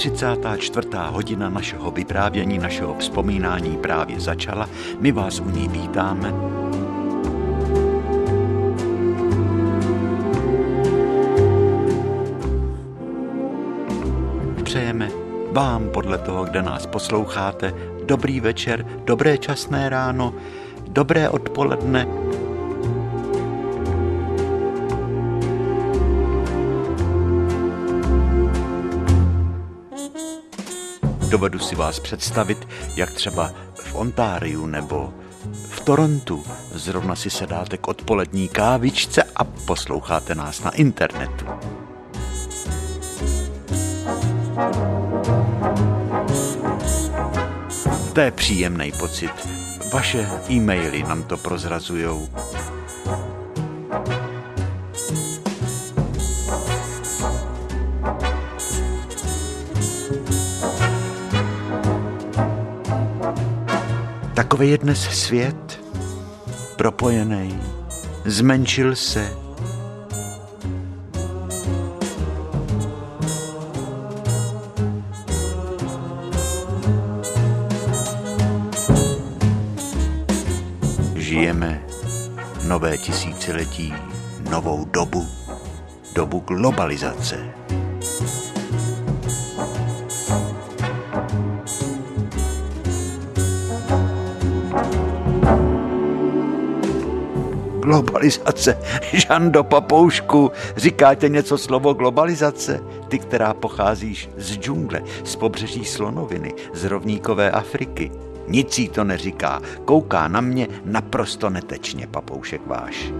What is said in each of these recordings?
Vážení, 134. hodina našeho vyprávění, našeho vzpomínání právě začala. My vás u ní vítáme. Přejeme vám podle toho, kde nás posloucháte, dobrý večer, dobré časné ráno, dobré odpoledne, Dovedu si vás představit, jak třeba v Ontáriu nebo v Torontu zrovna si sedáte k odpolední kávičce a posloucháte nás na internetu. To je příjemný pocit. Vaše e-maily nám to prozrazujou. Takový je dnes svět, propojený, zmenšil se. Žijeme nové tisíciletí, novou dobu, dobu globalizace. Globalizace. Žando Papoušku, říkáte něco slovo globalizace? Ty, která pocházíš z džungle, z pobřeží Slonoviny, z rovníkové Afriky. Nic jí to neříká. Kouká na mě naprosto netečně, papoušek váš.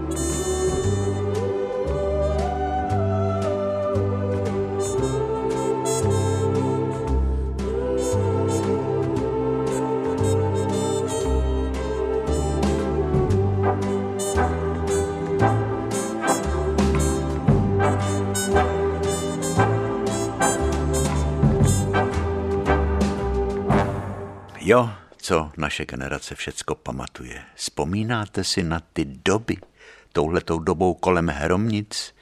Naše generace všecko pamatuje. Vzpomínáte si na ty doby, touhletou dobou kolem Hromnic,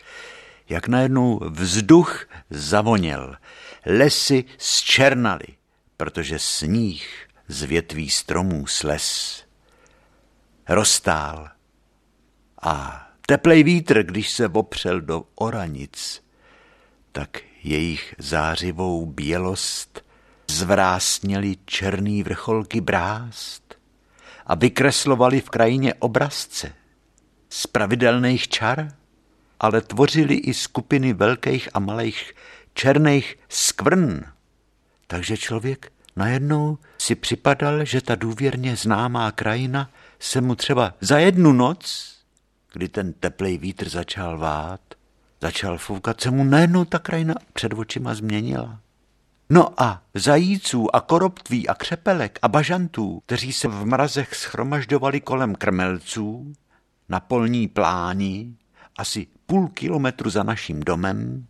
jak najednou vzduch zavoněl, lesy zčernaly, protože sníh z větví stromů sles roztál a teplej vítr, když se opřel do oranic, tak jejich zářivou bělost zvrásněli černý vrcholky brást a vykreslovali v krajině obrazce z pravidelných čar, ale tvořili i skupiny velkých a malých černých skvrn. Takže člověk najednou si připadal, že ta důvěrně známá krajina se mu třeba za jednu noc, kdy ten teplej vítr začal vát, začal foukat, se mu najednou ta krajina před očima změnila. No a zajíců a koroptví a křepelek a bažantů, kteří se v mrazech schromažďovali kolem krmelců, na polní pláni, asi půl kilometru za naším domem,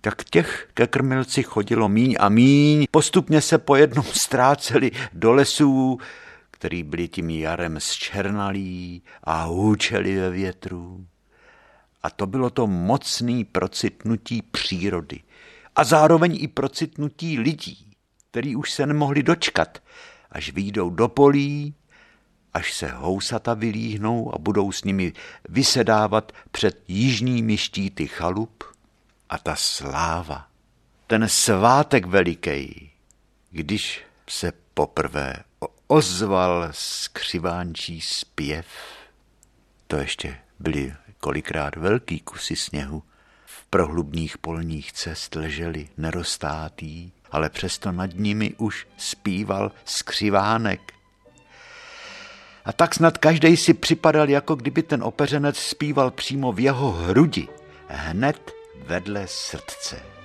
tak těch ke krmelci chodilo míň a míň, postupně se po jednom ztráceli do lesů, který byli tím jarem zčernalí a hůčeli ve větru. A to bylo to mocný procitnutí přírody a zároveň i procitnutí lidí, který už se nemohli dočkat, až výjdou do polí, až se housata vylíhnou a budou s nimi vysedávat před jižními štíty chalup a ta sláva, ten svátek veliký, když se poprvé ozval skřivánčí zpěv, to ještě byly kolikrát velký kusy sněhu, prohlubných polních cest leželi nerostátý, ale přesto nad nimi už zpíval skřivánek. A tak snad každý si připadal, jako kdyby ten opeřenec zpíval přímo v jeho hrudi, hned vedle srdce.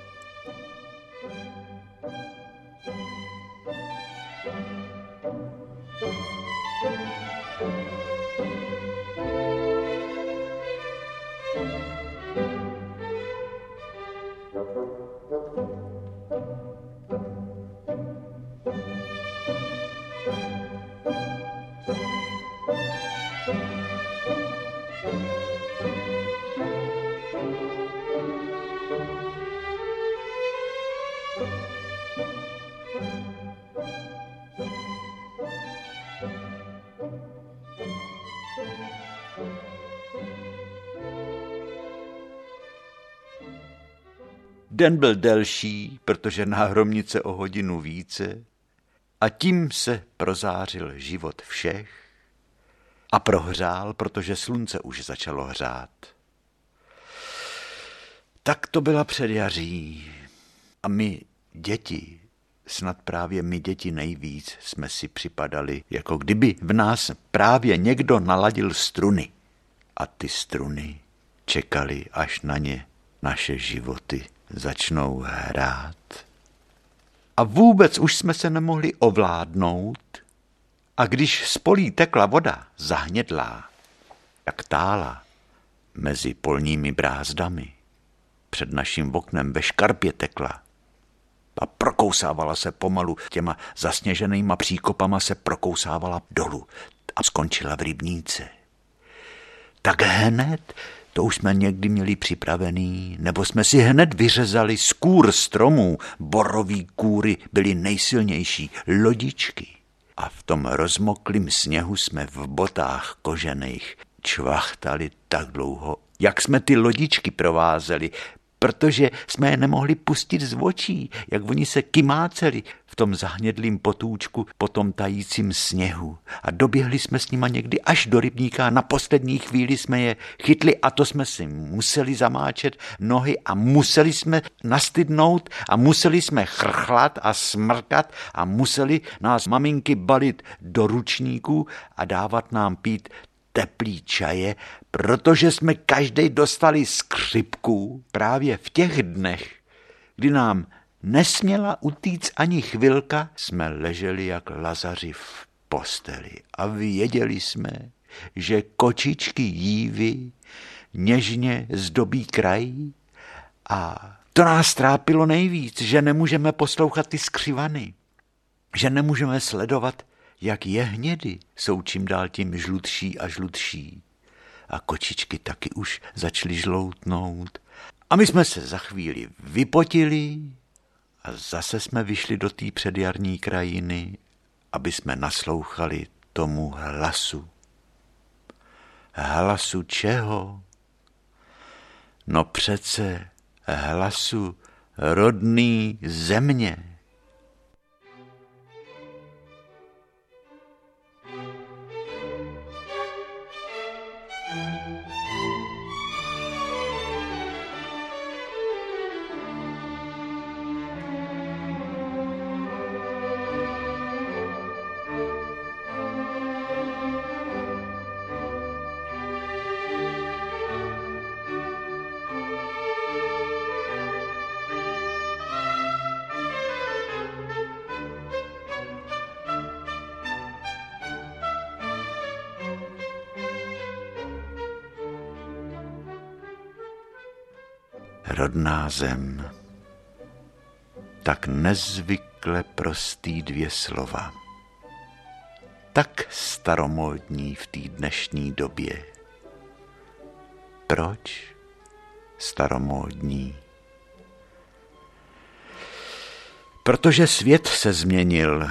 Den byl delší, protože náhromnice o hodinu více a tím se prozářil život všech a prohřál, protože slunce už začalo hřát. Tak to byla předjaří a my, děti, snad právě my děti nejvíc jsme si připadali, jako kdyby v nás právě někdo naladil struny. A ty struny čekali, až na ně naše životy začnou hrát. A vůbec už jsme se nemohli ovládnout. A když z polí tekla voda zahnědlá, jak tála mezi polními brázdami, před naším oknem ve škarpě tekla a prokousávala se pomalu těma zasněženýma příkopama se prokousávala dolů a skončila v rybníce. Tak hned to už jsme někdy měli připravený, nebo jsme si hned vyřezali z kůr stromů. Borový kůry byly nejsilnější, lodičky. A v tom rozmoklým sněhu jsme v botách kožených čvachtali tak dlouho, jak jsme ty lodičky provázeli, protože jsme je nemohli pustit z očí, jak oni se kymáceli v tom zahnědlým potůčku po tom tajícím sněhu. A doběhli jsme s nima někdy až do rybníka na poslední chvíli jsme je chytli a to jsme si museli zamáčet nohy a museli jsme nastydnout a museli jsme chrchlat a smrkat a museli nás maminky balit do ručníků a dávat nám pít teplý čaje, protože jsme každý dostali skřipku právě v těch dnech, kdy nám nesměla utíct ani chvilka, jsme leželi jak lazaři v posteli a věděli jsme, že kočičky jívy něžně zdobí kraj a to nás trápilo nejvíc, že nemůžeme poslouchat ty skřivany, že nemůžeme sledovat jak jehnědy jsou čím dál tím žlutší a žlutší. A kočičky taky už začaly žloutnout. A my jsme se za chvíli vypotili a zase jsme vyšli do té předjarní krajiny, aby jsme naslouchali tomu hlasu. Hlasu čeho? No přece hlasu rodný země. Rodná zem. Tak nezvykle prostý dvě slova. Tak staromódní v té dnešní době. Proč staromódní? Protože svět se změnil.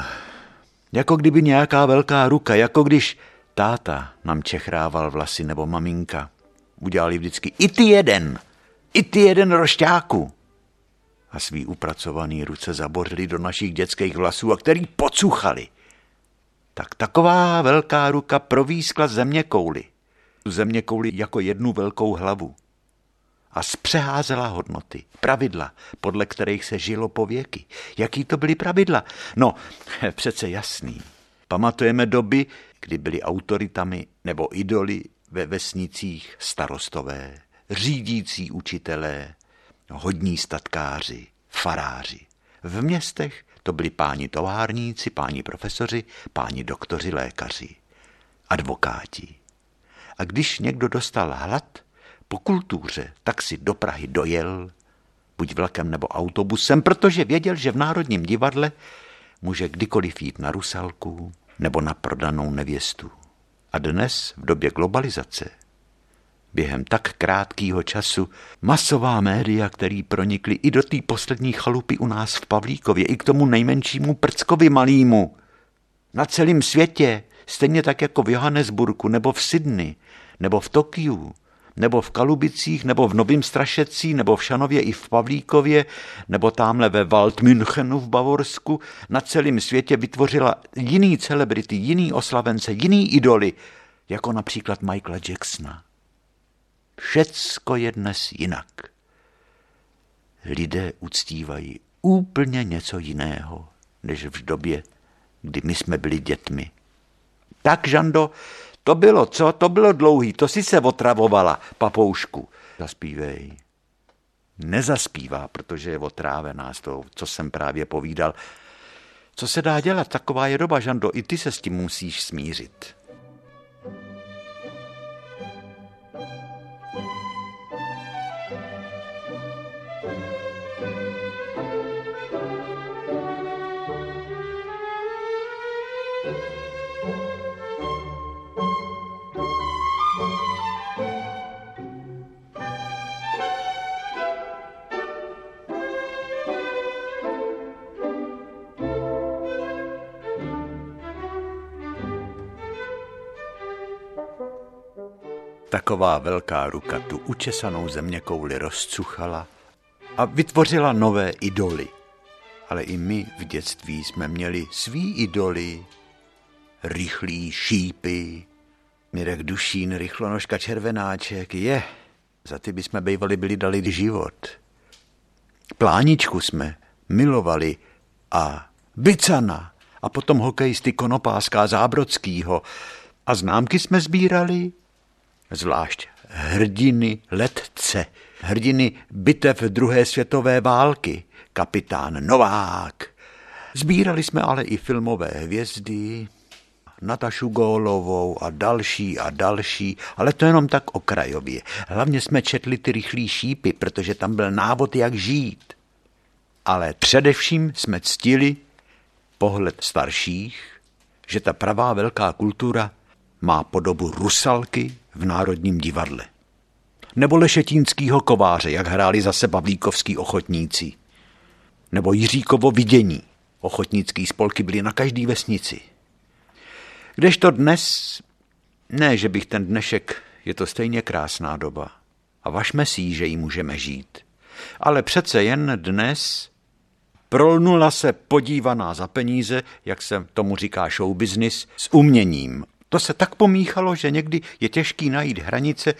Jako kdyby nějaká velká ruka, jako když táta nám čechrával vlasy nebo maminka. Udělali vždycky i ty jeden – i ty jeden rošťáku. A svý upracovaný ruce zabořili do našich dětských vlasů, a který pocuchali. Tak taková velká ruka provískla země kouly. Země kouly jako jednu velkou hlavu. A zpřeházela hodnoty, pravidla, podle kterých se žilo po věky. Jaký to byly pravidla? No, přece jasný. Pamatujeme doby, kdy byly autoritami nebo idoly ve vesnicích starostové, řídící učitelé, hodní statkáři, faráři. V městech to byli páni továrníci, páni profesoři, páni doktoři, lékaři, advokáti. A když někdo dostal hlad po kultuře, tak si do Prahy dojel, buď vlakem nebo autobusem, protože věděl, že v Národním divadle může kdykoliv jít na rusalku nebo na prodanou nevěstu. A dnes, v době globalizace, během tak krátkého času masová média, který pronikly i do té poslední chalupy u nás v Pavlíkově, i k tomu nejmenšímu prckovi malýmu. Na celém světě, stejně tak jako v Johannesburgu nebo v Sydney nebo v Tokiu, nebo v Kalubicích, nebo v Novým Strašecí, nebo v Šanově i v Pavlíkově, nebo tamhle ve Waldmünchenu v Bavorsku, na celém světě vytvořila jiný celebrity, jiný oslavence, jiný idoly, jako například Michaela Jacksona. Všecko je dnes jinak. Lidé uctívají úplně něco jiného, než v době, kdy my jsme byli dětmi. Tak, Žando, to bylo co? To bylo dlouhý, to si se otravovala, papoušku. Zaspívej. Nezaspívá, protože je otrávená z toho, co jsem právě povídal. Co se dá dělat? Taková je doba, Žando, i ty se s tím musíš smířit. Taková velká ruka tu učesanou země kouli rozcuchala a vytvořila nové idoly. Ale i my v dětství jsme měli svý idoly, rychlý šípy, Mirek Dušín, rychlonožka červenáček, je, za ty bychom bývali byli dali život. Pláničku jsme milovali a Bicana a potom hokejisty Konopáska Zábrodskýho a známky jsme sbírali zvlášť hrdiny letce, hrdiny bitev druhé světové války, kapitán Novák. Sbírali jsme ale i filmové hvězdy, Natašu Gólovou a další a další, ale to jenom tak okrajově. Hlavně jsme četli ty rychlý šípy, protože tam byl návod, jak žít. Ale především jsme ctili pohled starších, že ta pravá velká kultura má podobu rusalky v Národním divadle. Nebo Lešetínskýho kováře, jak hráli zase Pavlíkovský ochotníci. Nebo Jiříkovo vidění. Ochotnický spolky byly na každý vesnici. Kdežto dnes, ne, že bych ten dnešek, je to stejně krásná doba. A vašme si, že ji můžeme žít. Ale přece jen dnes prolnula se podívaná za peníze, jak se tomu říká show business, s uměním to se tak pomíchalo, že někdy je těžký najít hranice,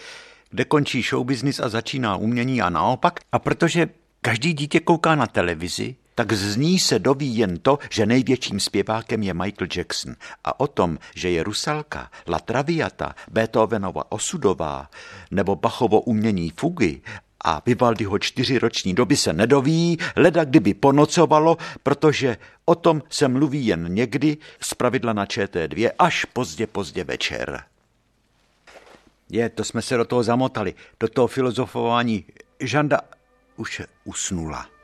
kde končí showbiznis a začíná umění a naopak. A protože každý dítě kouká na televizi, tak z ní se doví jen to, že největším zpěvákem je Michael Jackson. A o tom, že je Rusalka, La Traviata, Beethovenova Osudová nebo Bachovo umění fugy a Vivaldiho čtyřiroční doby se nedoví, leda kdyby ponocovalo, protože o tom se mluví jen někdy, pravidla na ČT2, až pozdě, pozdě večer. Je, to jsme se do toho zamotali, do toho filozofování. Žanda už usnula.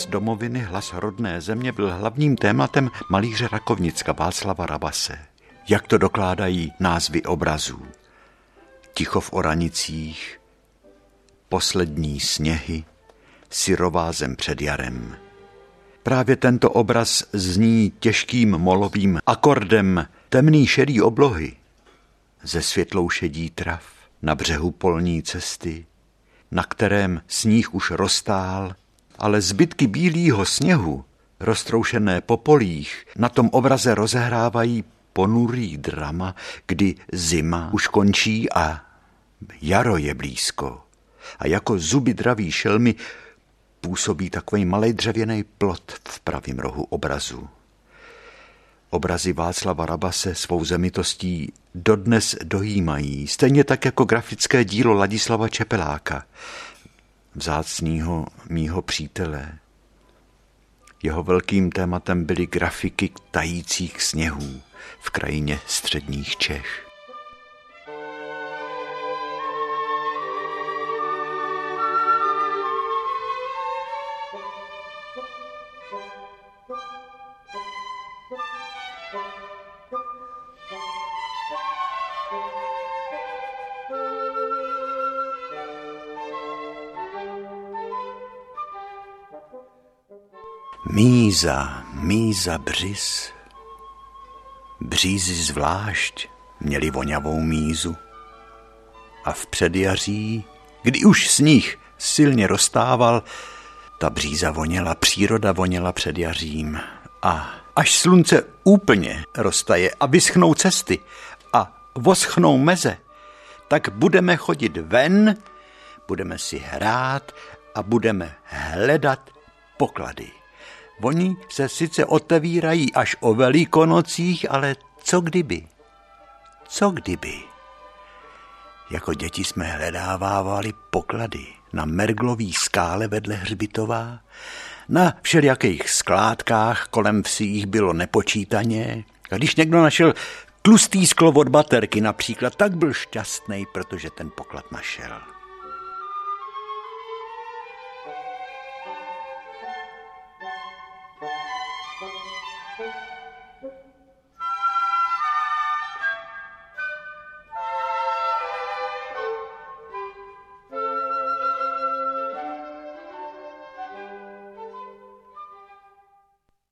Hlas domoviny, hlas rodné země byl hlavním tématem malíře Rakovnicka Václava Rabase. Jak to dokládají názvy obrazů. Ticho v Oranicích, Poslední sněhy, Syrová zem před jarem. Právě tento obraz zní těžkým molovým akordem temný šedý oblohy. Ze světlou šedí trav na břehu polní cesty, na kterém sníh už roztál ale zbytky bílého sněhu, roztroušené po polích, na tom obraze rozehrávají ponurý drama, kdy zima už končí a jaro je blízko. A jako zuby draví šelmy působí takový malý dřevěný plot v pravém rohu obrazu. Obrazy Václava Rabase svou zemitostí dodnes dojímají, stejně tak jako grafické dílo Ladislava Čepeláka, vzácného mýho přítele. Jeho velkým tématem byly grafiky tajících sněhů v krajině středních Čech. Míza, míza břiz. Břízy zvlášť měli voňavou mízu. A v předjaří, kdy už sníh silně roztával, ta bříza voněla, příroda voněla před jařím. A až slunce úplně roztaje a vyschnou cesty a voschnou meze, tak budeme chodit ven, budeme si hrát a budeme hledat poklady. Oni se sice otevírají až o velikonocích, ale co kdyby? Co kdyby? Jako děti jsme hledávávali poklady na merglový skále vedle hřbitová, na všelijakých skládkách kolem jich bylo nepočítaně. A když někdo našel tlustý sklo od baterky například, tak byl šťastný, protože ten poklad našel.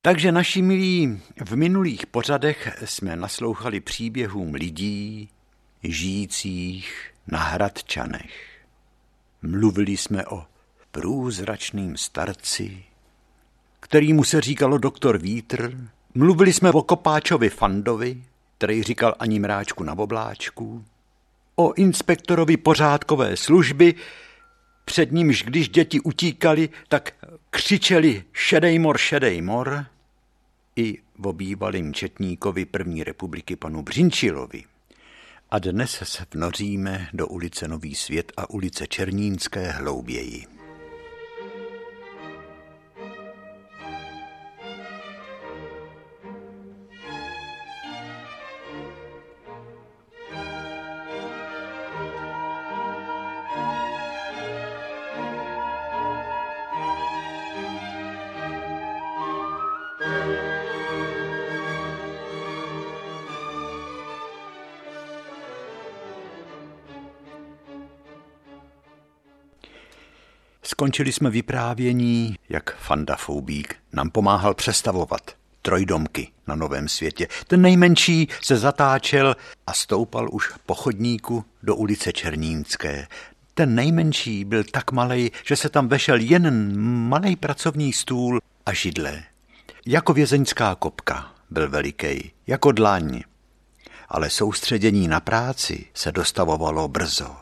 Takže naši milí, v minulých pořadech jsme naslouchali příběhům lidí, žijících na Hradčanech. Mluvili jsme o průzračným starci, kterýmu se říkalo doktor Vítr. Mluvili jsme o kopáčovi Fandovi, který říkal ani mráčku na obláčku. O inspektorovi pořádkové služby, před nímž, když děti utíkali, tak křičeli šedej mor, šedej mor i v obývalým četníkovi první republiky panu Břinčilovi. A dnes se vnoříme do ulice Nový svět a ulice Černínské hlouběji. Skončili jsme vyprávění, jak Fanda Foubík nám pomáhal přestavovat trojdomky na Novém světě. Ten nejmenší se zatáčel a stoupal už po chodníku do ulice Černínské. Ten nejmenší byl tak malý, že se tam vešel jen malý pracovní stůl a židle. Jako vězeňská kopka byl veliký, jako dlaň. Ale soustředění na práci se dostavovalo brzo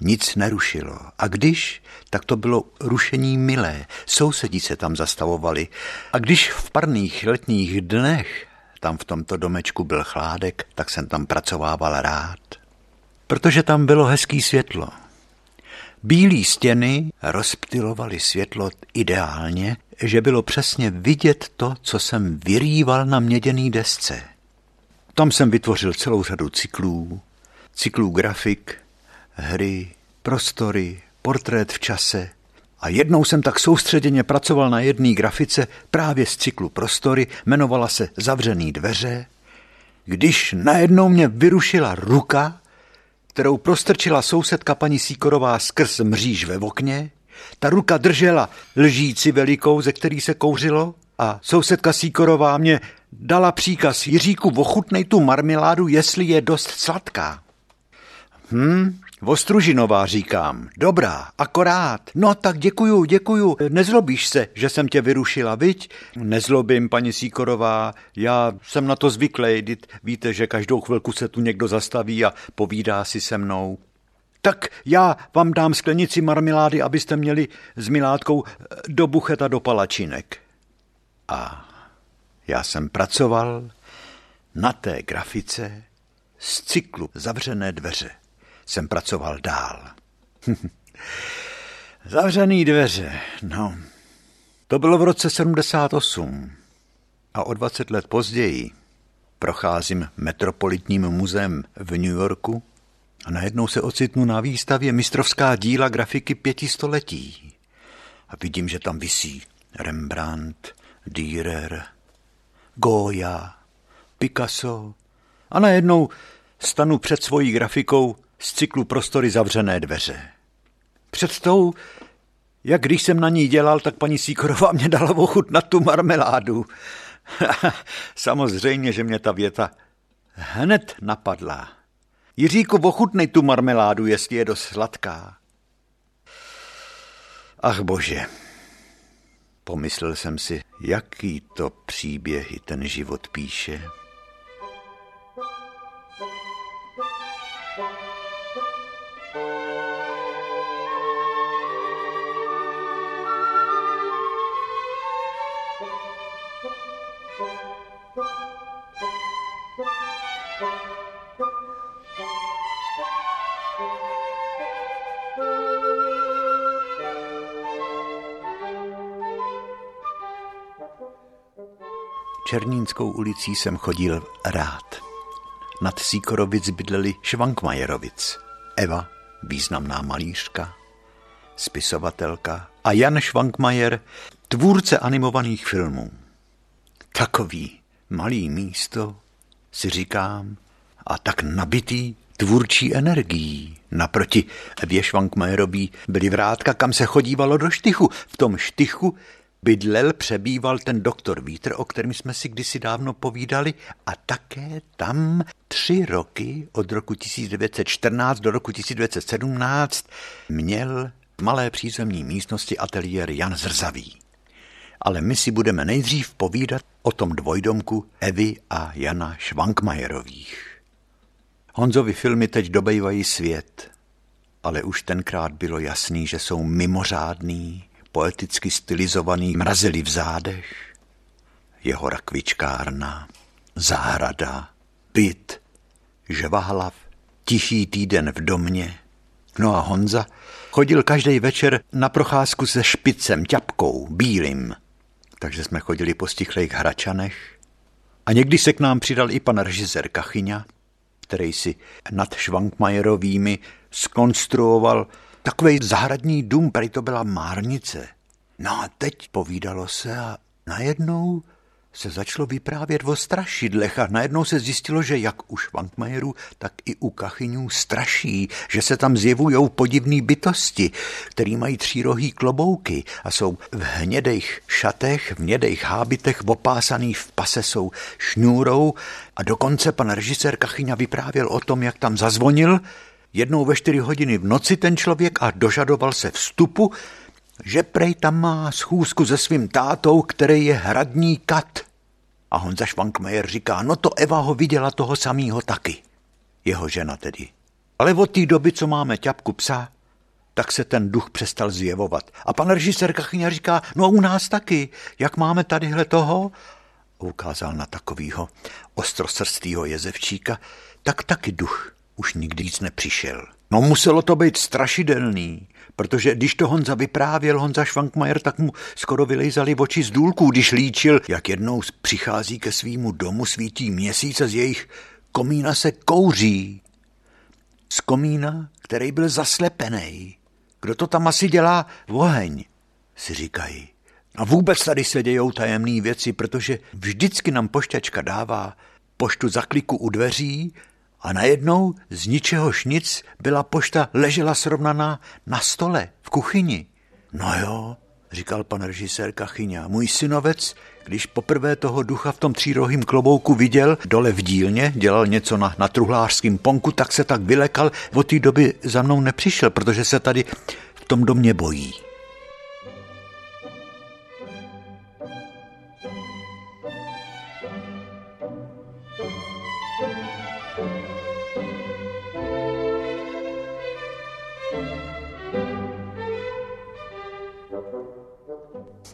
nic nerušilo. A když, tak to bylo rušení milé. Sousedí se tam zastavovali. A když v parných letních dnech tam v tomto domečku byl chládek, tak jsem tam pracovával rád. Protože tam bylo hezký světlo. Bílé stěny rozptilovaly světlo ideálně, že bylo přesně vidět to, co jsem vyrýval na měděný desce. Tam jsem vytvořil celou řadu cyklů, cyklů grafik, hry, prostory, portrét v čase. A jednou jsem tak soustředěně pracoval na jedné grafice právě z cyklu prostory, jmenovala se Zavřený dveře, když najednou mě vyrušila ruka, kterou prostrčila sousedka paní Síkorová skrz mříž ve okně. Ta ruka držela lžíci velikou, ze který se kouřilo a sousedka Síkorová mě dala příkaz Jiříku ochutnej tu marmeládu, jestli je dost sladká. Hm, Vostružinová říkám, dobrá, akorát. No tak děkuju, děkuju, nezlobíš se, že jsem tě vyrušila, viď? Nezlobím, paní Síkorová, já jsem na to zvyklý, víte, že každou chvilku se tu někdo zastaví a povídá si se mnou. Tak já vám dám sklenici marmelády, abyste měli s Milátkou do bucheta do palačinek. A já jsem pracoval na té grafice z cyklu Zavřené dveře jsem pracoval dál. Zavřený dveře, no. To bylo v roce 78 a o 20 let později procházím metropolitním muzeem v New Yorku a najednou se ocitnu na výstavě mistrovská díla grafiky pětistoletí. A vidím, že tam visí Rembrandt, Dürer, Goya, Picasso a najednou stanu před svojí grafikou z cyklu Prostory zavřené dveře. Před tou, jak když jsem na ní dělal, tak paní Síkorová mě dala ochutnat tu marmeládu. Samozřejmě, že mě ta věta hned napadla. Jiříku, ochutnej tu marmeládu, jestli je dost sladká. Ach bože, pomyslel jsem si, jaký to příběhy ten život píše. Černínskou ulicí jsem chodil rád. Nad Síkorovic bydleli Švankmajerovic. Eva, významná malířka, spisovatelka a Jan Švankmajer, tvůrce animovaných filmů. Takový malý místo, si říkám, a tak nabitý tvůrčí energií. Naproti Evě Švankmajerový byly vrátka, kam se chodívalo do štychu. V tom štychu bydlel, přebýval ten doktor Vítr, o kterém jsme si kdysi dávno povídali, a také tam tři roky, od roku 1914 do roku 1917, měl v malé přízemní místnosti ateliér Jan Zrzavý. Ale my si budeme nejdřív povídat o tom dvojdomku Evy a Jana Švankmajerových. Honzovi filmy teď dobejvají svět, ale už tenkrát bylo jasný, že jsou mimořádný, poeticky stylizovaný mrazily v zádech, jeho rakvičkárna, zahrada, byt, žvahlav, tichý týden v domě. No a Honza chodil každý večer na procházku se špicem, ťapkou, bílým. Takže jsme chodili po stichlých hračanech. A někdy se k nám přidal i pan režisér Kachyňa, který si nad Švankmajerovými skonstruoval takový zahradní dům, který to byla márnice. No a teď povídalo se a najednou se začalo vyprávět o strašidlech a najednou se zjistilo, že jak u Švankmajerů, tak i u Kachyňů straší, že se tam zjevují podivné bytosti, který mají třírohý klobouky a jsou v hnědých šatech, v hnědých hábitech opásaný v pase jsou šňůrou a dokonce pan režisér Kachyňa vyprávěl o tom, jak tam zazvonil jednou ve čtyři hodiny v noci ten člověk a dožadoval se vstupu, že prej tam má schůzku se svým tátou, který je hradní kat. A Honza Švankmajer říká, no to Eva ho viděla toho samýho taky. Jeho žena tedy. Ale od té doby, co máme ťapku psa, tak se ten duch přestal zjevovat. A pan režisér Kachyňa říká, no u nás taky, jak máme tadyhle toho, ukázal na takovýho ostrosrstýho jezevčíka, tak taky duch už nikdy nic nepřišel. No muselo to být strašidelný, protože když to Honza vyprávěl, Honza Švankmajer, tak mu skoro vylejzali oči z důlků, když líčil, jak jednou přichází ke svýmu domu, svítí měsíc a z jejich komína se kouří. Z komína, který byl zaslepený. Kdo to tam asi dělá? Oheň, si říkají. A vůbec tady se dějou tajemné věci, protože vždycky nám pošťačka dává poštu za kliku u dveří a najednou z ničehož nic byla pošta ležela srovnaná na stole v kuchyni. No jo, říkal pan režisér Kachyňa, můj synovec, když poprvé toho ducha v tom třírohým klobouku viděl dole v dílně, dělal něco na, na truhlářském ponku, tak se tak vylekal, od té doby za mnou nepřišel, protože se tady v tom domě bojí.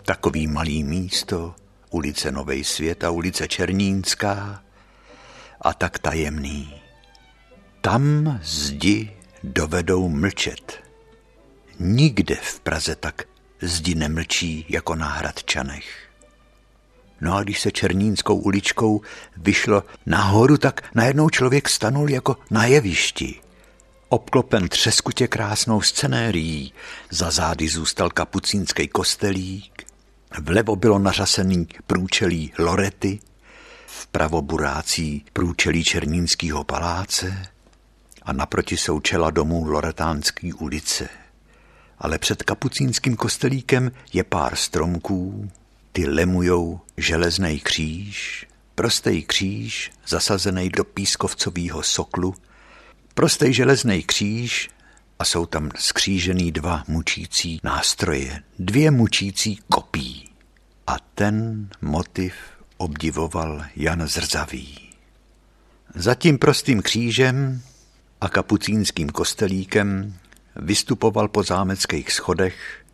Takový malý místo, ulice Novej Svět a ulice Černínská a tak tajemný. Tam zdi dovedou mlčet. Nikde v Praze tak zdi nemlčí jako na Hradčanech. No a když se Černínskou uličkou vyšlo nahoru, tak najednou člověk stanul jako na jevišti. Obklopen třeskutě krásnou scenérií, za zády zůstal kapucínský kostelík, vlevo bylo nařasený průčelí Lorety, vpravo burácí průčelí Černínského paláce a naproti jsou čela domů Loretánský ulice. Ale před kapucínským kostelíkem je pár stromků, ty lemujou železný kříž, prostý kříž zasazený do pískovcového soklu, prostý železný kříž a jsou tam skřížený dva mučící nástroje, dvě mučící kopí. A ten motiv obdivoval Jan Zrzavý. Za tím prostým křížem a kapucínským kostelíkem vystupoval po zámeckých schodech,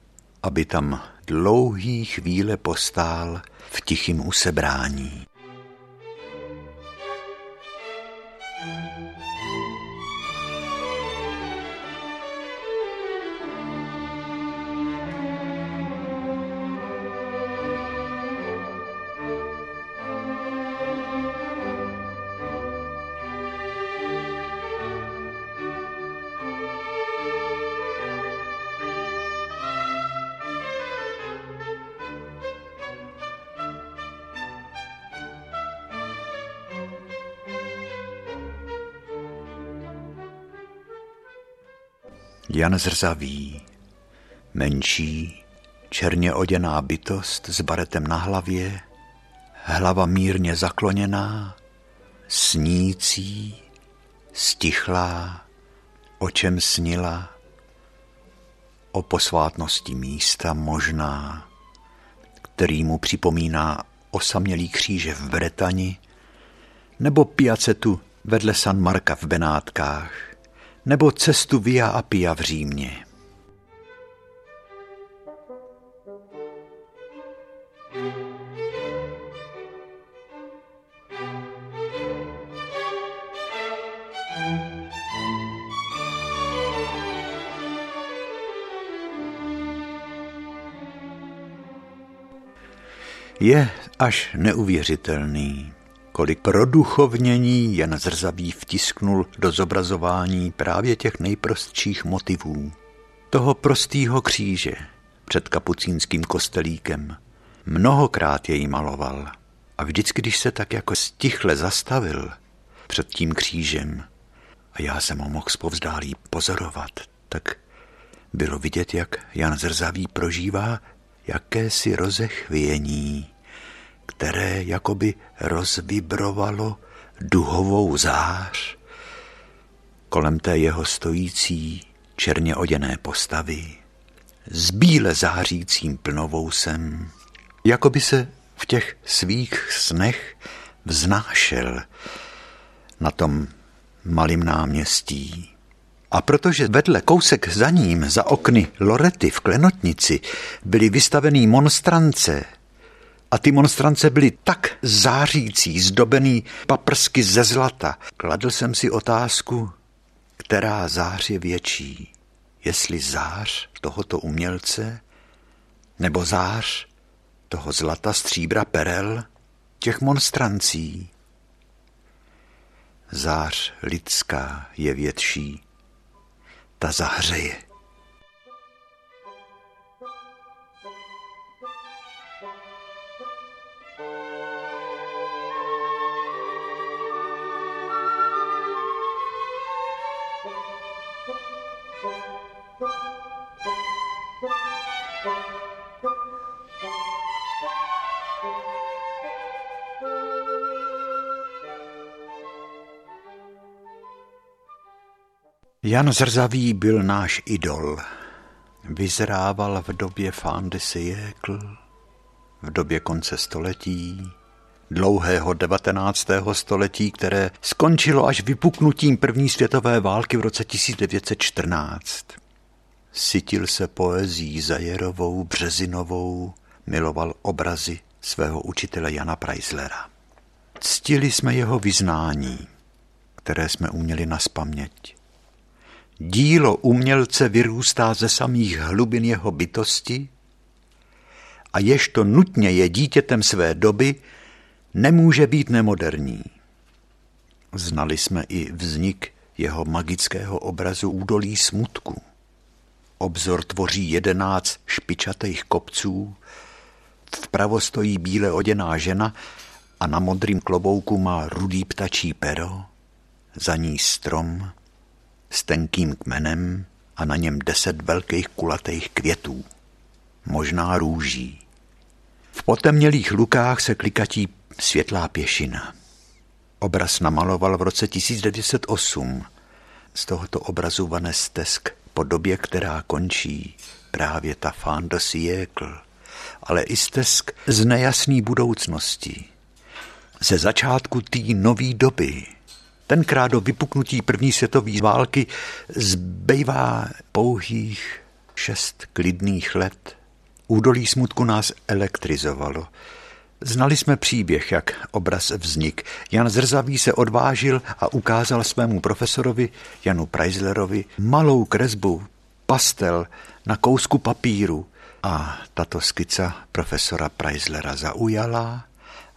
aby tam dlouhý chvíle postál v tichým usebrání. Jan Zrzavý, menší, černě oděná bytost s baretem na hlavě, hlava mírně zakloněná, snící, stichlá, o čem snila, o posvátnosti místa možná, který mu připomíná osamělý kříže v Bretani, nebo piacetu vedle San Marka v Benátkách, nebo cestu Via Appia v Římě. Je až neuvěřitelný, kolik produchovnění jen zrzavý vtisknul do zobrazování právě těch nejprostších motivů. Toho prostýho kříže před kapucínským kostelíkem. Mnohokrát jej maloval a vždycky, když se tak jako stichle zastavil před tím křížem a já jsem ho mohl zpovzdálí pozorovat, tak bylo vidět, jak Jan Zrzavý prožívá jakési rozechvění které jakoby rozvibrovalo duhovou zář kolem té jeho stojící černě oděné postavy s bíle zářícím plnovousem, jako by se v těch svých snech vznášel na tom malým náměstí. A protože vedle kousek za ním, za okny Lorety v Klenotnici, byly vystavený monstrance a ty monstrance byly tak zářící, zdobený paprsky ze zlata. Kladl jsem si otázku, která zář je větší. Jestli zář tohoto umělce, nebo zář toho zlata, stříbra, perel, těch monstrancí. Zář lidská je větší, ta zahřeje. Jan Zrzavý byl náš idol. Vyzrával v době fin de siècle, v době konce století, dlouhého 19. století, které skončilo až vypuknutím první světové války v roce 1914. Sytil se poezí Zajerovou, Březinovou, miloval obrazy svého učitele Jana Preislera. Ctili jsme jeho vyznání, které jsme uměli naspaměť. Dílo umělce vyrůstá ze samých hlubin jeho bytosti a jež to nutně je dítětem své doby, nemůže být nemoderní. Znali jsme i vznik jeho magického obrazu údolí smutku. Obzor tvoří jedenáct špičatých kopců, vpravo stojí bíle oděná žena a na modrým klobouku má rudý ptačí pero, za ní strom s tenkým kmenem a na něm deset velkých kulatých květů, možná růží. V potemnělých lukách se klikatí světlá pěšina. Obraz namaloval v roce 1908. Z tohoto obrazu vane stesk po době, která končí, právě ta fin de siècle, ale i stesk z nejasné budoucnosti. Ze začátku té nové doby, tenkrát do vypuknutí první světové války, zbývá pouhých šest klidných let. Údolí smutku nás elektrizovalo. Znali jsme příběh, jak obraz vznik. Jan Zrzavý se odvážil a ukázal svému profesorovi Janu Preislerovi malou kresbu, pastel na kousku papíru. A tato skica profesora Preislera zaujala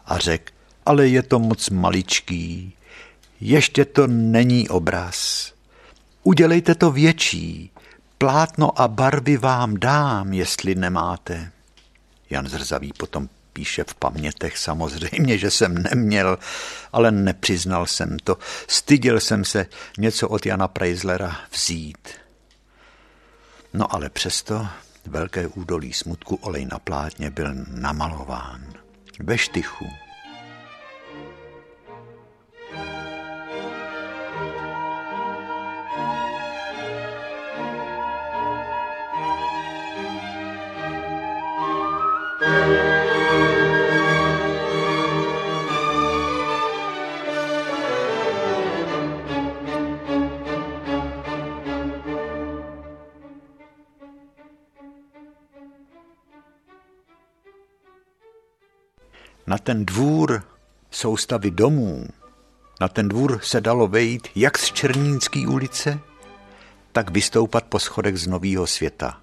a řekl, ale je to moc maličký, ještě to není obraz. Udělejte to větší, plátno a barvy vám dám, jestli nemáte. Jan Zrzavý potom píše v pamětech samozřejmě, že jsem neměl, ale nepřiznal jsem to. Styděl jsem se něco od Jana Preislera vzít. No ale přesto velké údolí smutku olej na plátně byl namalován. Ve štychu. Na ten dvůr soustavy domů, na ten dvůr se dalo vejít jak z Černínské ulice, tak vystoupat po schodech z Nového světa.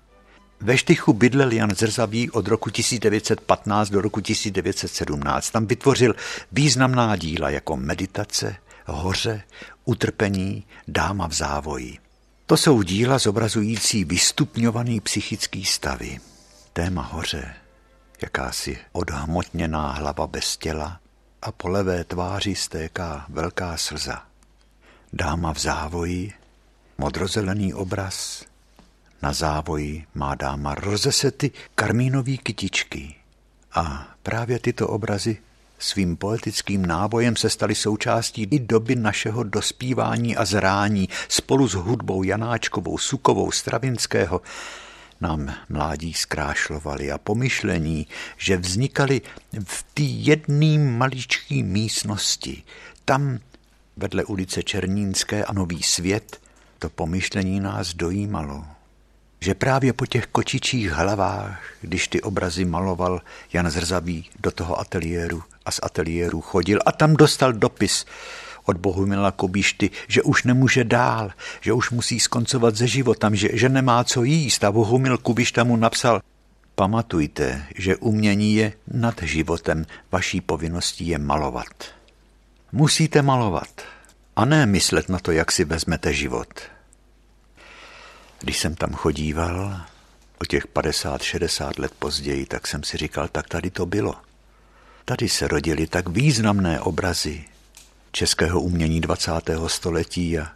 Ve Štychu bydlel Jan Zrzavý od roku 1915 do roku 1917. Tam vytvořil významná díla jako Meditace, Hoře, Utrpení, Dáma v závoji. To jsou díla zobrazující vystupňovaný psychický stavy. Téma hoře jakási odhmotněná hlava bez těla a po levé tváři stéká velká slza. Dáma v závoji, modrozelený obraz, na závoji má dáma rozesety karmínový kytičky. A právě tyto obrazy svým poetickým nábojem se staly součástí i doby našeho dospívání a zrání spolu s hudbou Janáčkovou, Sukovou, Stravinského nám mládí zkrášlovali a pomyšlení, že vznikali v té jedné maličké místnosti, tam vedle ulice Černínské a Nový svět, to pomyšlení nás dojímalo. Že právě po těch kočičích hlavách, když ty obrazy maloval Jan Zrzavý do toho ateliéru a z ateliéru chodil a tam dostal dopis, od Bohumila Kobišty, že už nemůže dál, že už musí skoncovat se životem, že, že nemá co jíst. A Bohumil Kubišta mu napsal, pamatujte, že umění je nad životem, vaší povinností je malovat. Musíte malovat a ne myslet na to, jak si vezmete život. Když jsem tam chodíval, o těch 50-60 let později, tak jsem si říkal, tak tady to bylo. Tady se rodily tak významné obrazy, českého umění 20. století. A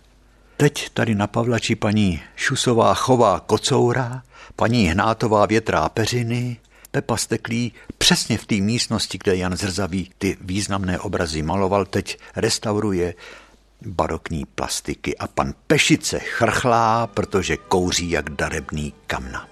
teď tady na Pavlači paní Šusová chová kocoura, paní Hnátová větrá peřiny, Pepa Steklý přesně v té místnosti, kde Jan Zrzavý ty významné obrazy maloval, teď restauruje barokní plastiky a pan Pešice chrchlá, protože kouří jak darebný kamna.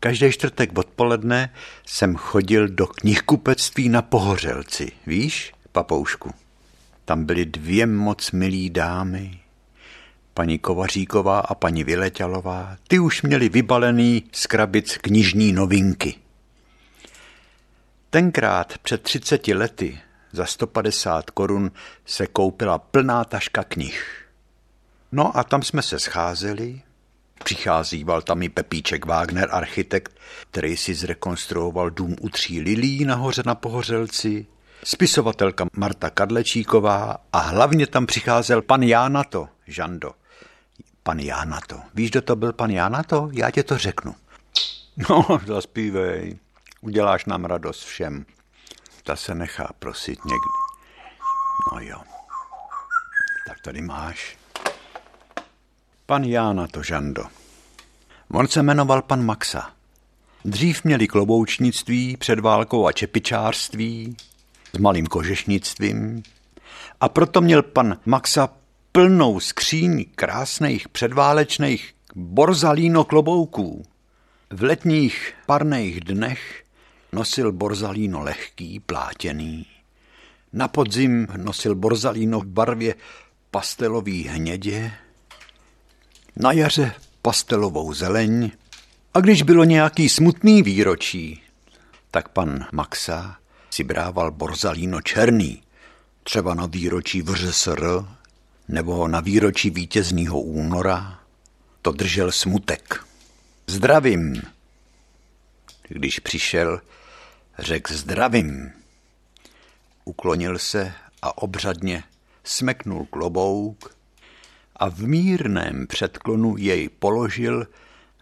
Každý čtvrtek odpoledne jsem chodil do knihkupectví na Pohořelci. Víš, papoušku? Tam byly dvě moc milí dámy, paní Kovaříková a paní Vyleťalová. Ty už měli vybalený z krabic knižní novinky. Tenkrát před 30 lety za 150 korun se koupila plná taška knih. No a tam jsme se scházeli, Přicházíval tam i Pepíček Wagner, architekt, který si zrekonstruoval dům u tří lilí nahoře na Pohořelci, spisovatelka Marta Kadlečíková a hlavně tam přicházel pan Jánato, Žando. Pan Jánato. Víš, kdo to byl pan Jánato? Já tě to řeknu. No, zaspívej. Uděláš nám radost všem. Ta se nechá prosit někdy. No jo. Tak tady máš. Pan Jána to Žando. On se jmenoval pan Maxa. Dřív měli kloboučnictví před válkou a čepičářství s malým kožešnictvím a proto měl pan Maxa plnou skříň krásných předválečných borzalíno klobouků. V letních parných dnech nosil borzalíno lehký, plátěný. Na podzim nosil borzalíno v barvě pastelový hnědě, na jaře pastelovou zeleň a když bylo nějaký smutný výročí, tak pan Maxa si brával borzalíno černý, třeba na výročí VŘSR nebo na výročí vítězního února, to držel smutek. Zdravím. Když přišel, řekl zdravím. Uklonil se a obřadně smeknul klobouk a v mírném předklonu jej položil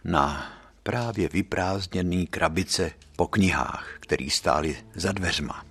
na právě vyprázdněný krabice po knihách, který stály za dveřma.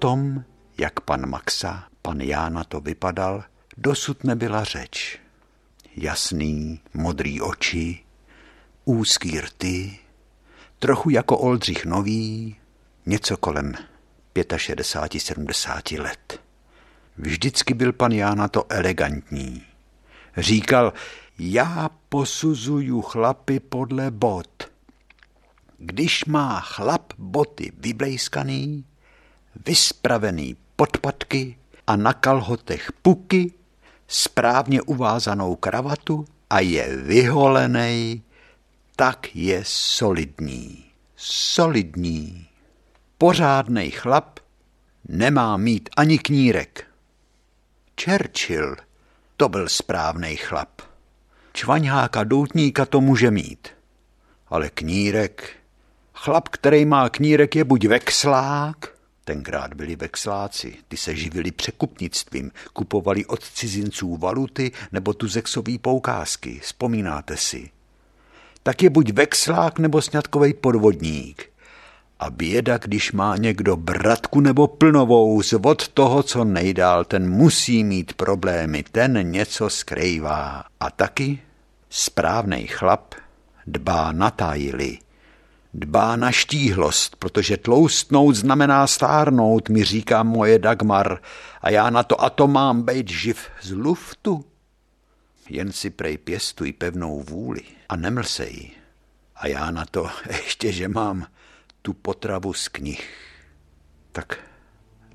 Tom, jak pan Maxa, pan Jána to vypadal, dosud nebyla řeč. Jasný, modrý oči, úzký rty, trochu jako Oldřich Nový, něco kolem 65-70 let. Vždycky byl pan Jána to elegantní. Říkal, já posuzuju chlapy podle bot. Když má chlap boty vyblejskaný, vyspravený podpatky a na kalhotech puky, správně uvázanou kravatu a je vyholený, tak je solidní. Solidní. Pořádnej chlap nemá mít ani knírek. Churchill to byl správný chlap. Čvaňháka doutníka to může mít. Ale knírek, chlap, který má knírek, je buď vexlák, Tenkrát byli vexláci, ty se živili překupnictvím, kupovali od cizinců valuty nebo tuzexový poukázky, vzpomínáte si. Tak je buď vexlák nebo sňatkový podvodník. A běda, když má někdo bratku nebo plnovou od toho, co nejdál, ten musí mít problémy, ten něco skrývá. A taky správnej chlap dbá na tajily, Dbá na štíhlost, protože tloustnout znamená stárnout, mi říká moje Dagmar, a já na to a to mám být živ z luftu. Jen si prej pěstuj pevnou vůli a nemlsej. A já na to ještě, že mám tu potravu z knih. Tak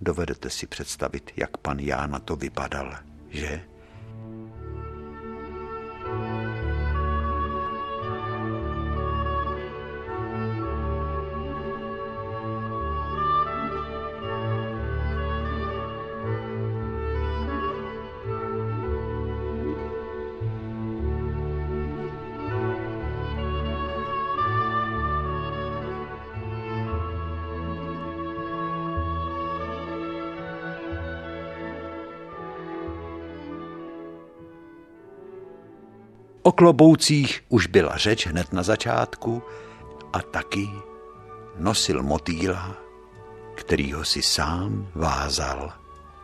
dovedete si představit, jak pan Jána to vypadal, že? O kloboucích už byla řeč hned na začátku a taky nosil motýla, kterýho si sám vázal.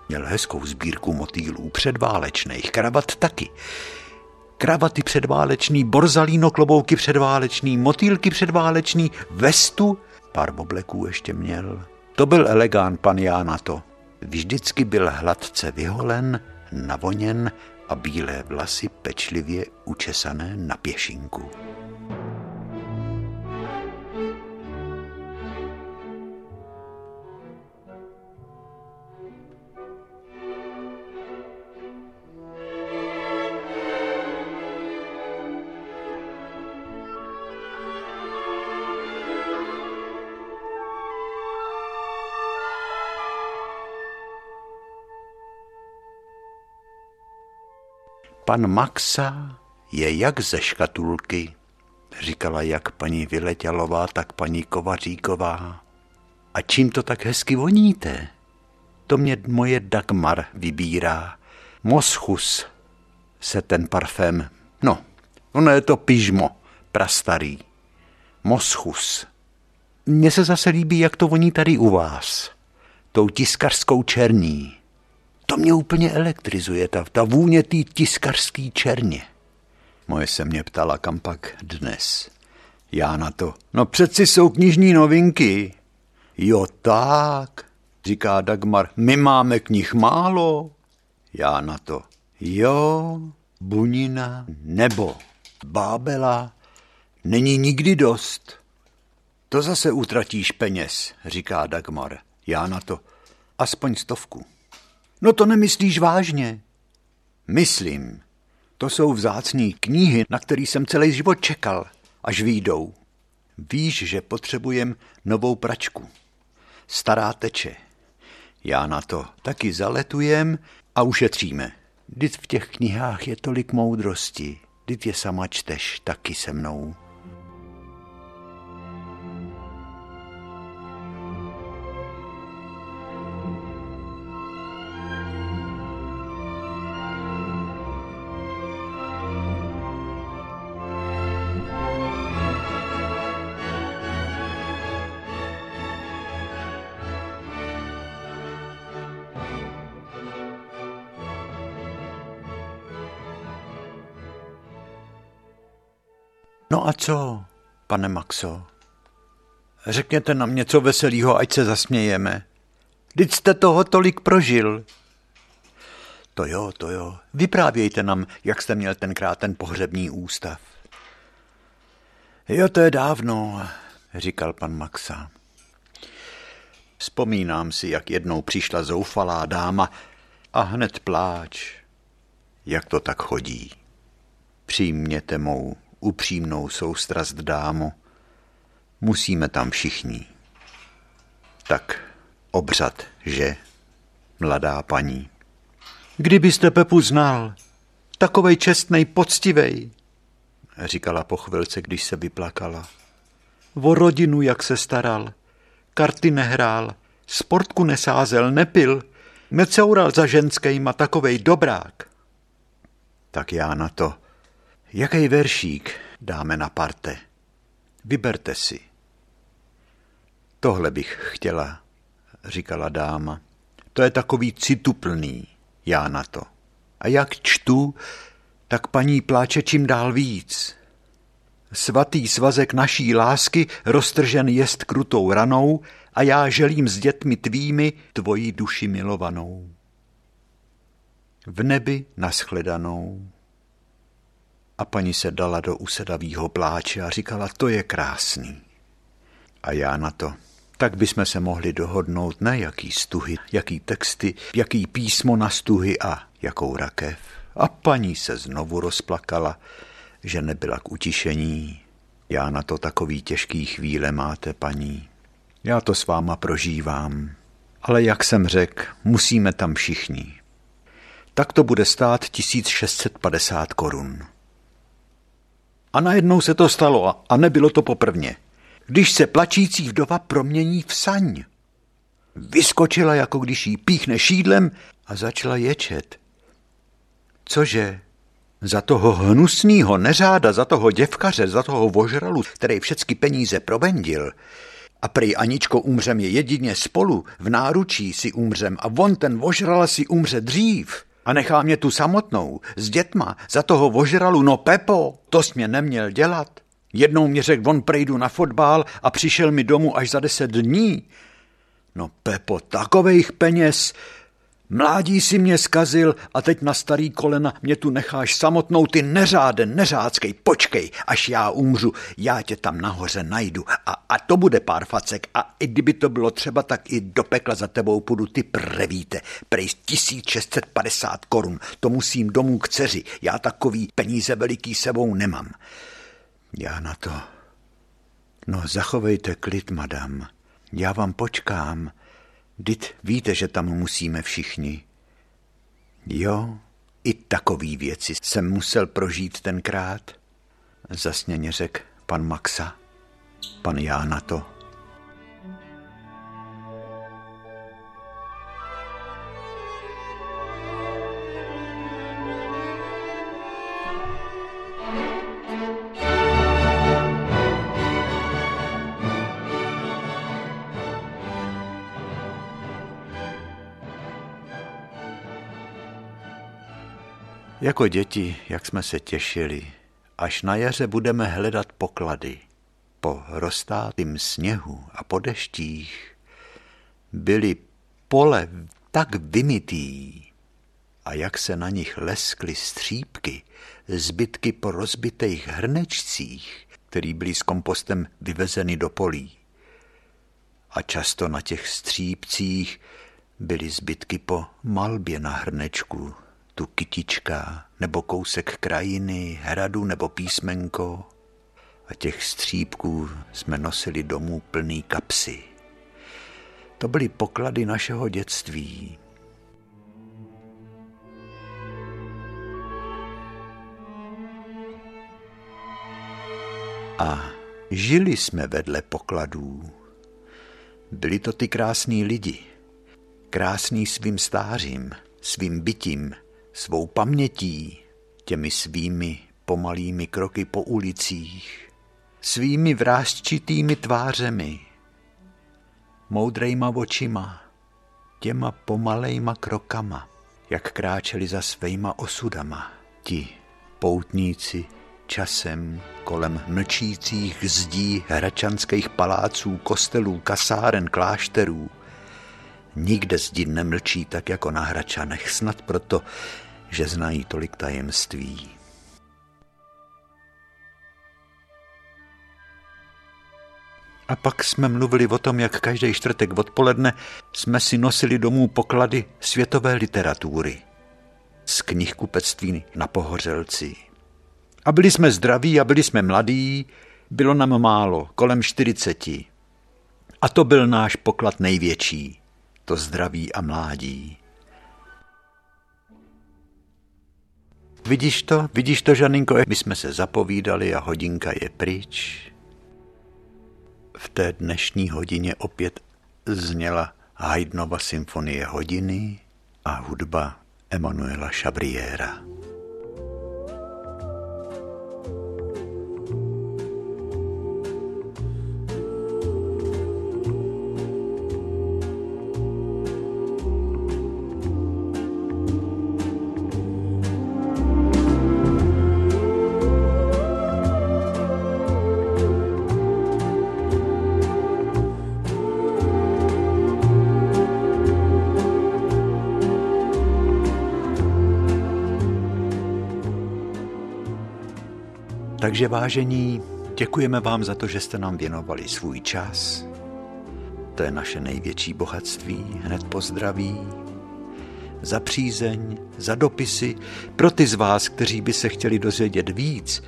Měl hezkou sbírku motýlů předválečných, kravat taky. Kravaty předválečný, borzalíno klobouky předválečný, motýlky předválečný, vestu, pár bobleků ještě měl. To byl elegán pan Jána to. Vždycky byl hladce vyholen, navoněn a bílé vlasy pečlivě učesané na pěšinku. Pan Maxa je jak ze škatulky, říkala jak paní Vyletělová, tak paní Kovaříková. A čím to tak hezky voníte? To mě moje Dagmar vybírá. Moschus se ten parfém, no, ono je to pižmo, prastarý. Moschus. Mně se zase líbí, jak to voní tady u vás. Tou tiskařskou černí. To mě úplně elektrizuje, ta, ta vůně té tiskařský černě. Moje se mě ptala, kam pak dnes. Já na to, no přeci jsou knižní novinky. Jo tak, říká Dagmar, my máme knih málo. Já na to, jo, bunina nebo bábela není nikdy dost. To zase utratíš peněz, říká Dagmar. Já na to, aspoň stovku. No to nemyslíš vážně? Myslím. To jsou vzácní knihy, na který jsem celý život čekal, až výjdou. Víš, že potřebujem novou pračku. Stará teče. Já na to taky zaletujem a ušetříme. Vždyť v těch knihách je tolik moudrosti. Vždyť je sama čteš taky se mnou. No a co, pane Maxo? Řekněte nám něco veselého, ať se zasmějeme. Vždyť jste toho tolik prožil. To jo, to jo. Vyprávějte nám, jak jste měl tenkrát ten pohřební ústav. Jo, to je dávno, říkal pan Maxa. Vzpomínám si, jak jednou přišla zoufalá dáma a hned pláč. Jak to tak chodí? Přijměte mou upřímnou soustrast dámu. Musíme tam všichni. Tak obřad, že, mladá paní. Kdybyste Pepu znal, takovej čestnej, poctivej, říkala po chvilce, když se vyplakala. O rodinu, jak se staral, karty nehrál, sportku nesázel, nepil, necoural za ženskejma takovej dobrák. Tak já na to, Jaký veršík dáme na parte? Vyberte si. Tohle bych chtěla, říkala dáma. To je takový cituplný, já na to. A jak čtu, tak paní pláče čím dál víc. Svatý svazek naší lásky roztržen jest krutou ranou a já želím s dětmi tvými tvoji duši milovanou. V nebi naschledanou. A paní se dala do usedavýho pláče a říkala, to je krásný. A já na to, tak bychom se mohli dohodnout na jaký stuhy, jaký texty, jaký písmo na stuhy a jakou rakev. A paní se znovu rozplakala, že nebyla k utišení. Já na to takový těžký chvíle máte, paní. Já to s váma prožívám. Ale jak jsem řekl, musíme tam všichni. Tak to bude stát 1650 korun. A najednou se to stalo a nebylo to poprvně. Když se plačící vdova promění v saň. Vyskočila, jako když jí píchne šídlem a začala ječet. Cože? Za toho hnusného neřáda, za toho děvkaře, za toho vožralu, který všechny peníze probendil, a prej Aničko umřem je jedině spolu, v náručí si umřem a on ten vožral si umře dřív. A nechá mě tu samotnou, s dětma, za toho vožralu, no Pepo, to jsi mě neměl dělat. Jednou mě řekl, on prejdu na fotbal a přišel mi domů až za deset dní. No Pepo, takovejch peněz, Mládí si mě skazil a teď na starý kolena mě tu necháš samotnou, ty neřáden, neřádskej, počkej, až já umřu, já tě tam nahoře najdu a, a to bude pár facek a i kdyby to bylo třeba, tak i do pekla za tebou půjdu, ty prevíte, prej 1650 korun, to musím domů k dceři, já takový peníze veliký sebou nemám. Já na to. No zachovejte klid, madam, já vám počkám, Vždyť víte, že tam musíme všichni. Jo, i takový věci jsem musel prožít tenkrát, zasněně řekl pan Maxa. Pan já na to. Jako děti, jak jsme se těšili, až na jaře budeme hledat poklady. Po roztátým sněhu a po deštích byly pole tak vymytý a jak se na nich leskly střípky, zbytky po rozbitých hrnečcích, který byly s kompostem vyvezeny do polí. A často na těch střípcích byly zbytky po malbě na hrnečku, tu kytička, nebo kousek krajiny, hradu nebo písmenko. A těch střípků jsme nosili domů plný kapsy. To byly poklady našeho dětství. A žili jsme vedle pokladů. Byli to ty krásní lidi, krásný svým stářím, svým bytím, svou pamětí, těmi svými pomalými kroky po ulicích, svými vrázčitými tvářemi, moudrejma očima, těma pomalejma krokama, jak kráčeli za svýma osudama, ti poutníci časem kolem mlčících zdí hračanských paláců, kostelů, kasáren, klášterů, Nikde zdi nemlčí tak jako na Hračanech, snad proto, že znají tolik tajemství. A pak jsme mluvili o tom, jak každý čtvrtek odpoledne jsme si nosili domů poklady světové literatury z knihkupectví na Pohořelci. A byli jsme zdraví a byli jsme mladí, bylo nám málo, kolem čtyřiceti. A to byl náš poklad největší to zdraví a mládí. Vidíš to? Vidíš to, Žaninko? My jsme se zapovídali a hodinka je pryč. V té dnešní hodině opět zněla Haydnova symfonie hodiny a hudba Emanuela Chabriera. Takže vážení, děkujeme vám za to, že jste nám věnovali svůj čas. To je naše největší bohatství, hned pozdraví. Za přízeň, za dopisy, pro ty z vás, kteří by se chtěli dozvědět víc,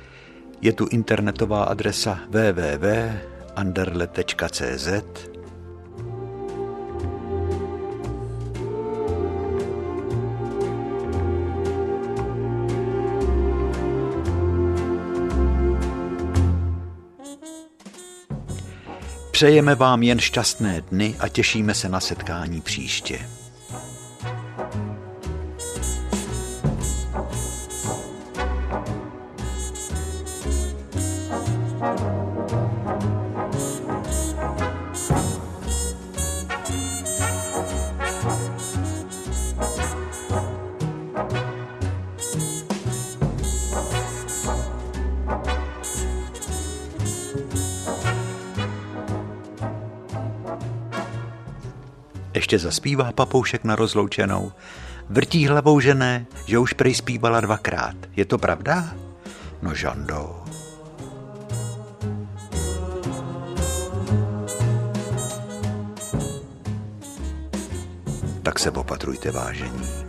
je tu internetová adresa www.anderle.cz Přejeme vám jen šťastné dny a těšíme se na setkání příště. Ještě zaspívá papoušek na rozloučenou. Vrtí hlavou, že ne, že už prej zpívala dvakrát. Je to pravda? No Žando. Tak se opatrujte vážení.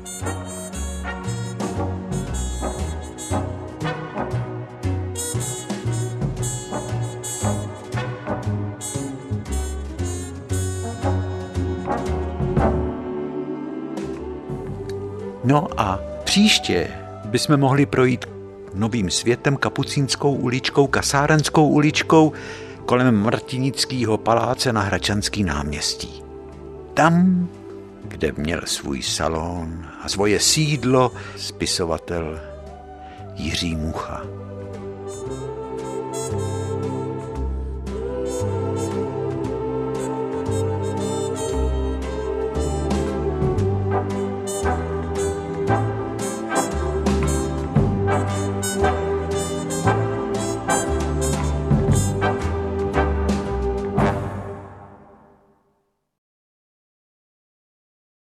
No a příště bychom mohli projít novým světem, kapucínskou uličkou, kasárenskou uličkou, kolem Martinického paláce na Hračanský náměstí. Tam, kde měl svůj salon a svoje sídlo spisovatel Jiří Mucha.